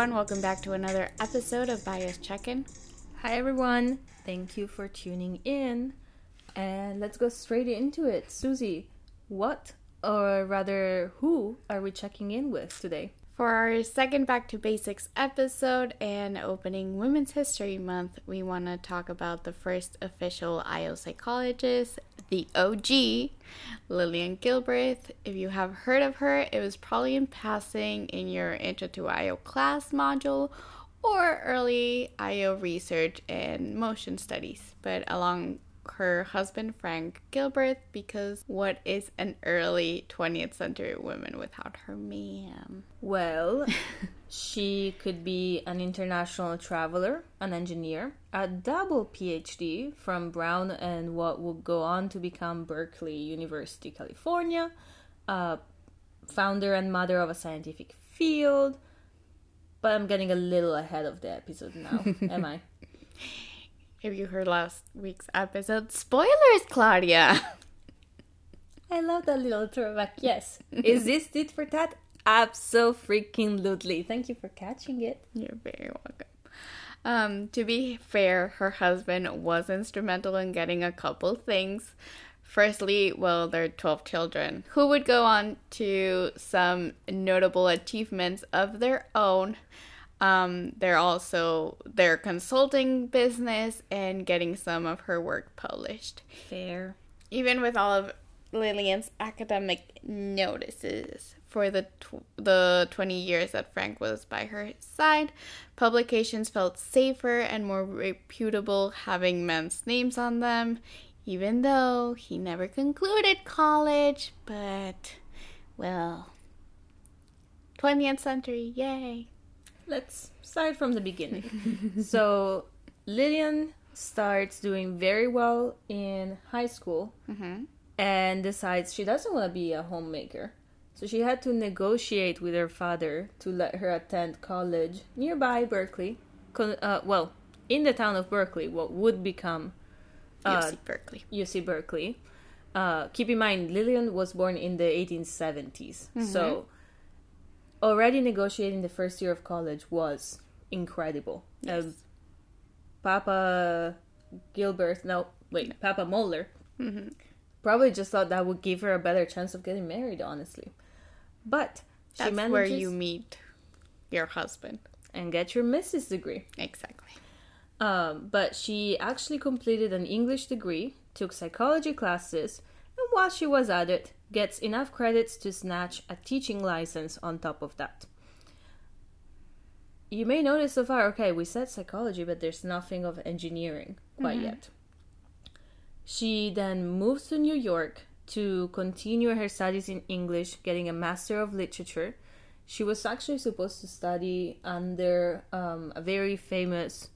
everyone. Welcome back to another episode of Bias Check-in. Hi, everyone. Thank you for tuning in. And let's go straight into it. Susie, what, or rather, who are we checking in with today? For our second Back to Basics episode and opening Women's History Month, we want to talk about the first official IO psychologist, the OG, Lillian Gilbreth. If you have heard of her, it was probably in passing in your Intro to IO class module or early IO research and motion studies. But along her husband Frank Gilbreth because what is an early 20th century woman without her man? Well, she could be an international traveler, an engineer, a double PhD from Brown and what would go on to become Berkeley University, California, a founder and mother of a scientific field. But I'm getting a little ahead of the episode now, am I? If you heard last week's episode, spoilers, Claudia. I love that little throwback. Yes. Is this it for that? Absolutely. Thank you for catching it. You're very welcome. Um, to be fair, her husband was instrumental in getting a couple things. Firstly, well, their 12 children, who would go on to some notable achievements of their own. Um, they're also their consulting business and getting some of her work published. Fair. Even with all of Lillian's academic notices for the tw- the 20 years that Frank was by her side, publications felt safer and more reputable having men's names on them, even though he never concluded college, but well, 20th century, yay let's start from the beginning. so Lillian starts doing very well in high school mm-hmm. and decides she doesn't want to be a homemaker. So she had to negotiate with her father to let her attend college nearby Berkeley. Uh, well, in the town of Berkeley, what would become uh, UC Berkeley. UC Berkeley. Uh, keep in mind, Lillian was born in the 1870s. Mm-hmm. So already negotiating the first year of college was incredible. Yes. Um, Papa Gilbreth, no, wait, Papa Moller, mm-hmm. probably just thought that would give her a better chance of getting married, honestly. But that's manages... where you meet your husband and get your Mrs. degree. Exactly. Um, but she actually completed an English degree, took psychology classes, and while she was at it, gets enough credits to snatch a teaching license on top of that. You may notice so far, okay, we said psychology, but there's nothing of engineering quite mm-hmm. yet. She then moves to New York to continue her studies in English, getting a Master of Literature. She was actually supposed to study under um, a very famous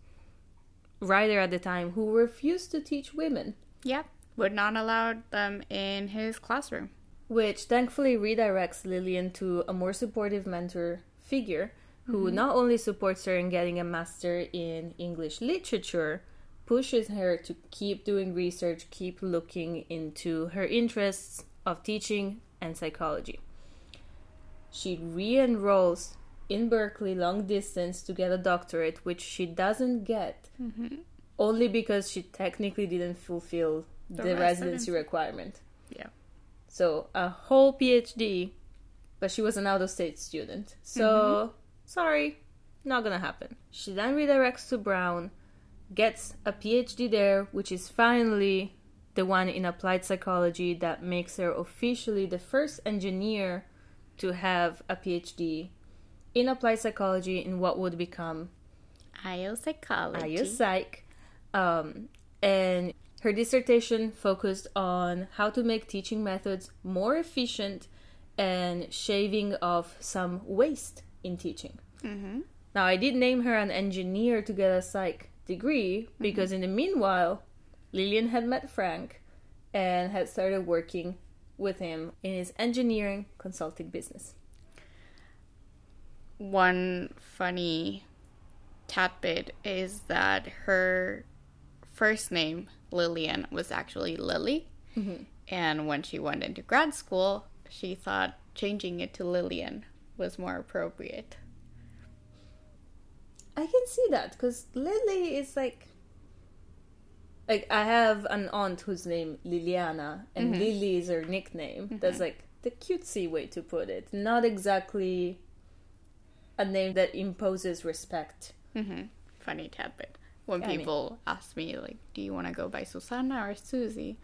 writer at the time who refused to teach women. Yep, would not allow them in his classroom which thankfully redirects Lillian to a more supportive mentor figure who mm-hmm. not only supports her in getting a master in English literature, pushes her to keep doing research, keep looking into her interests of teaching and psychology. She re enrolls in Berkeley long distance to get a doctorate, which she doesn't get mm-hmm. only because she technically didn't fulfill the, the residency requirement. Yeah. So a whole PhD, but she was an out of state student. So mm-hmm. sorry, not gonna happen. She then redirects to Brown, gets a PhD there, which is finally the one in applied psychology that makes her officially the first engineer to have a PhD in applied psychology in what would become IO psychology. IO psych. Um, and her dissertation focused on how to make teaching methods more efficient and shaving off some waste in teaching. Mm-hmm. Now, I did name her an engineer to get a psych degree mm-hmm. because, mm-hmm. in the meanwhile, Lillian had met Frank and had started working with him in his engineering consulting business. One funny tidbit is that her first name Lillian was actually Lily. Mm-hmm. And when she went into grad school, she thought changing it to Lillian was more appropriate. I can see that because Lily is like. Like I have an aunt whose name Liliana, and Lily is her nickname. That's like the cutesy way to put it. Not exactly a name that imposes respect. Mm-hmm. Funny tad bit. When I mean- people ask me, like, do you want to go by Susanna or Susie?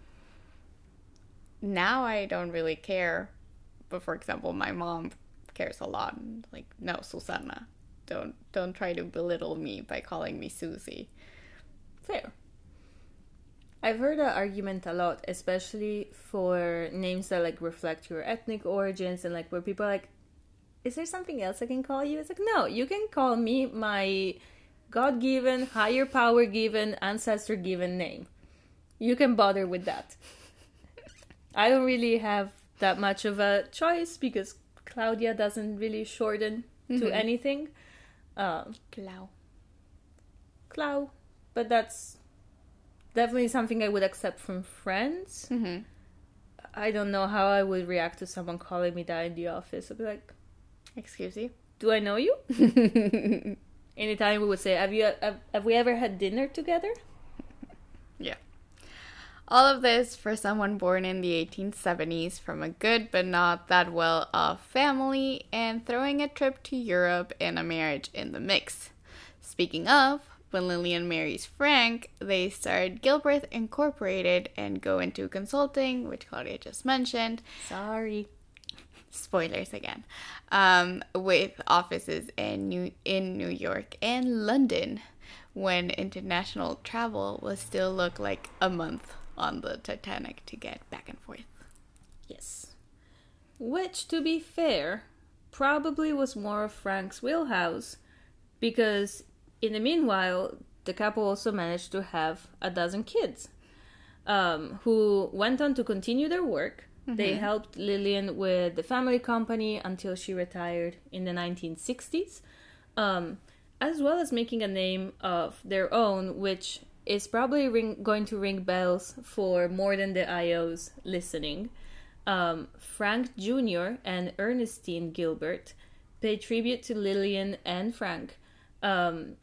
Now I don't really care. But for example, my mom cares a lot. and, Like, no, Susanna. Don't don't try to belittle me by calling me Susie. Fair. I've heard that argument a lot, especially for names that like reflect your ethnic origins and like where people are like, is there something else I can call you? It's like, no, you can call me my God given, higher power given, ancestor given name. You can bother with that. I don't really have that much of a choice because Claudia doesn't really shorten to Mhm. anything. Um, Clau. Clau, but that's definitely something I would accept from friends. Mm-hmm. I don't know how I would react to someone calling me that in the office. I'd be like, Excuse you. "Do I know you?" Anytime we would say, "Have you have, have we ever had dinner together?" Yeah. All of this for someone born in the 1870s from a good but not that well off family and throwing a trip to Europe and a marriage in the mix. Speaking of, when Lillian marries Frank, they start Gilbreth Incorporated and go into consulting, which Claudia just mentioned. Sorry. Spoilers again. Um, with offices in New in New York and London, when international travel will still look like a month on the Titanic to get back and forth. Yes. Which, to be fair, probably was more of Frank's wheelhouse, because in the meanwhile, the couple also managed to have a dozen kids, um, who went on to continue their work. They helped Lillian with the family company until she retired in the 1960s, um, as well as making a name of their own, which is probably ring- going to ring bells for more than the IOs listening. Um, Frank Jr. and Ernestine Gilbreth pay tribute to Lillian and Frank um,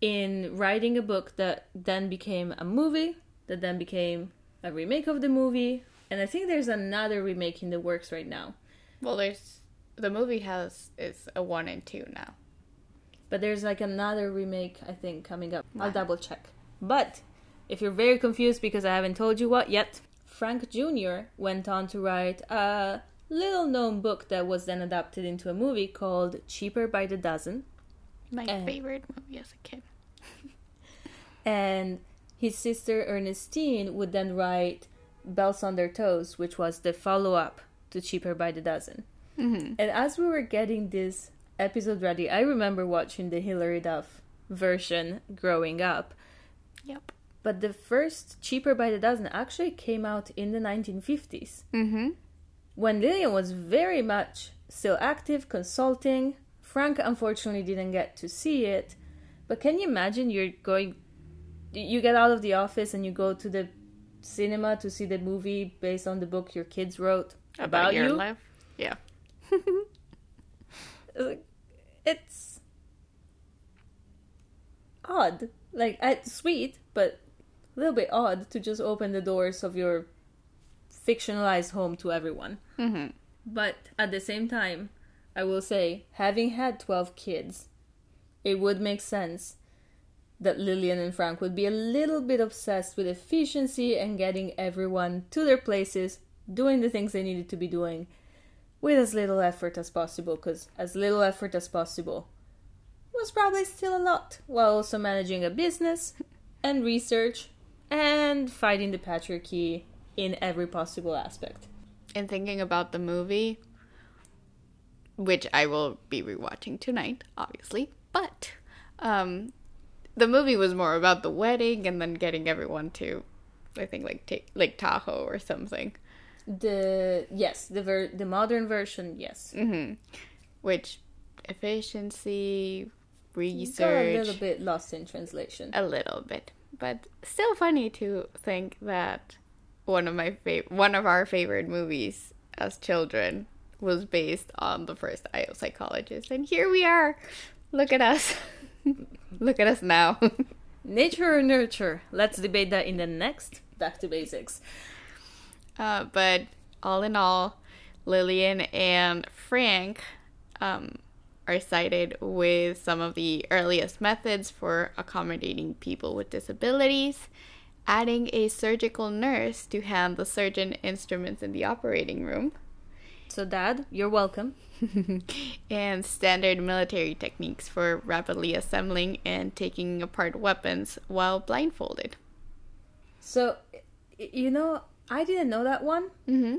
in writing a book that then became a movie, that then became a remake of the movie, and I think there's another remake in the works right now. Well, there's the movie has is a one and two now. But there's like another remake, I think, coming up. I'll double check. But if you're very confused because I haven't told you what yet, Frank Jr. went on to write a little known book that was then adapted into a movie called Cheaper by the Dozen. My Uh. favorite movie as a kid. And his sister Ernestine would then write Bells on Their Toes, which was the follow up to Cheaper by the Dozen. Mm-hmm. And as we were getting this episode ready, I remember watching the Hilary Duff version growing up. Yep. But the first Cheaper by the Dozen actually came out in the 1950s Mm-hmm. when Lillian was very much still active, consulting. Frank unfortunately didn't get to see it. But can you imagine you're going, you get out of the office and you go to the cinema to see the movie based on the book your kids wrote about, your you? life. Yeah. It's odd. Like, it's sweet, but a little bit odd to just open the doors of your fictionalized home to everyone. Mm-hmm. But at the same time, I will say, having had 12 kids, it would make sense that Lillian and Frank would be a little bit obsessed with efficiency and getting everyone to their places, doing the things they needed to be doing with as little effort as possible, because as little effort as possible was probably still a lot, while also managing a business and research and fighting the patriarchy in every possible aspect. And thinking about the movie, which I will be rewatching tonight, obviously, but um, the movie was more about the wedding and then getting everyone to, I think, like take Lake Tahoe or something. The yes, the ver- the modern version, yes. hmm Which efficiency, research. Got a little bit lost in translation. a little bit, but still funny to think that one of my fav- one of our favorite movies as children was based on the first IO psychologist, and here we are. Look at us. Look at us now. Nature or nurture? Let's debate that in the next Back to Basics. Uh, but all in all, Lillian and Frank um, are cited with some of the earliest methods for accommodating people with disabilities, adding a surgical nurse to hand the surgeon instruments in the operating room, So, Dad, you're welcome. and standard military techniques for rapidly assembling and taking apart weapons while blindfolded. So, you know, I didn't know that one, Mm-hmm.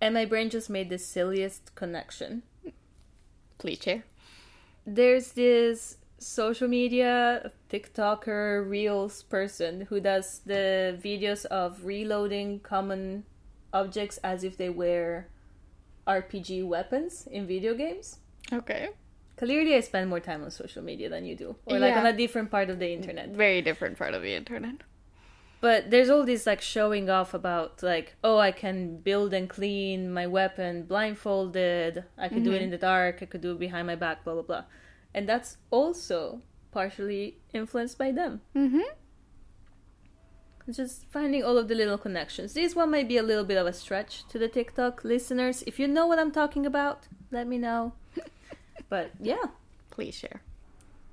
and my brain just made the silliest connection. Please share. There's this social media TikToker Reels person who does the videos of reloading common objects as if they were RPG weapons in video games. Okay. Clearly, I spend more time on social media than you do, or like Yeah. on a different part of the internet. Very different part of the internet. But there's all this like showing off about like, oh, I can build and clean my weapon blindfolded. I could do it in the dark. I could do it behind my back. Blah blah blah, and that's also partially influenced by them. Mm-hmm. Just finding all of the little connections. This one might be a little bit of a stretch to the TikTok listeners. If you know what I'm talking about, let me know. but yeah, Please share.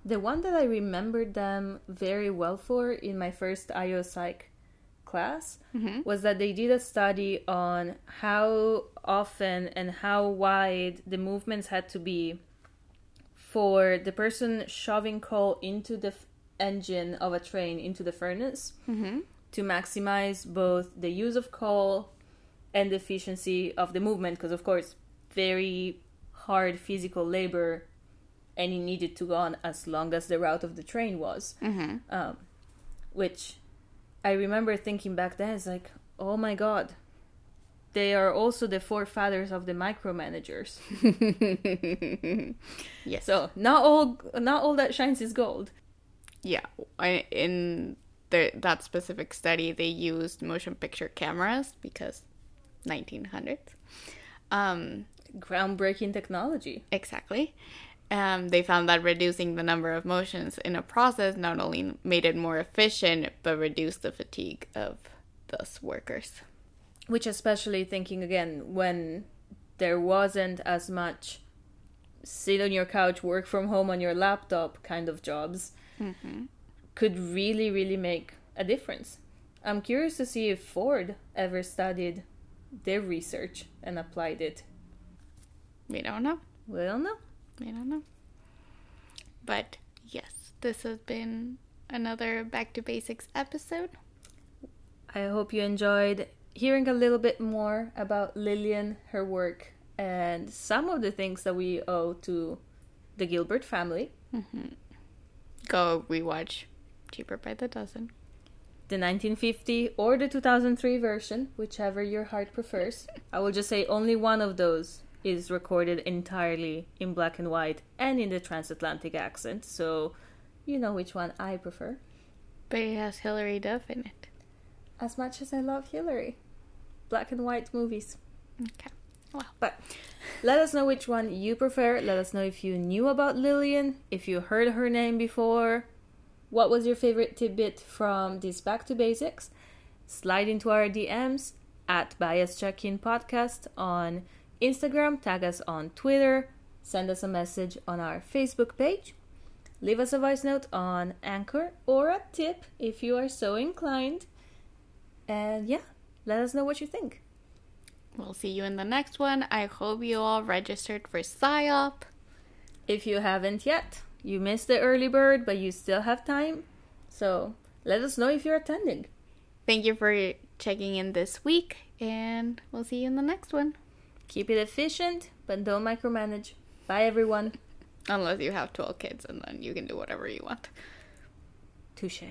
the one that I remembered them very well for in my first IO Psych class Mhm. was that they did a study on how often and how wide the movements had to be for the person shoving coal into the f- engine of a train into the furnace Mm-hmm. To maximize both the use of coal and the efficiency of the movement because of course very hard physical labor and it needed to go on as long as the route of the train was Mm-hmm. um, which i remember thinking back then it's like oh my god they are also the forefathers of the micromanagers yes. so not all not all that shines is gold Yeah, I, in the, that specific study, they used motion picture cameras because 1900s. Um, groundbreaking technology exactly. Um, they found that reducing the number of motions in a process not only made it more efficient, but reduced the fatigue of those workers. which especially thinking again when there wasn't as much sit on your couch work from home on your laptop kind of jobs could really really make a difference i'm curious to see if ford ever studied their research and applied it We don't know. we don't know We don't know. But yes, this has been another Back to Basics episode. i hope you enjoyed hearing a little bit more about lillian her work and some of the things that we owe to the gilbreth family mm-hmm. Go rewatch Cheaper by the Dozen. the 1950 or the 2003 version, whichever your heart prefers. I will just say only one of those is recorded entirely in black and white and in the transatlantic accent, so you know which one I prefer. But it has Hilary Duff in it. As much as I love Hilary, black and white movies. Okay. Well, But let us know which one you prefer. Let us know if you knew about Lillian, if you heard her name before. What was your favorite tidbit from this Back to Basics? Slide into our DMs at Bias Check In Podcast on Instagram, tag us on Twitter, send us a message on our Facebook page, leave us a voice note on Anchor or a tip if you are so inclined. And yeah, let us know what you think. we'll see you in the next one. I hope you all registered for SIOP. If you haven't yet, you missed the early bird, but you still have time. So let us know if you're attending. Thank you for checking in this week, and we'll see you in the next one. Keep it efficient, but don't micromanage. Bye, everyone. Unless you have 12 kids, and then you can do whatever you want. Touche.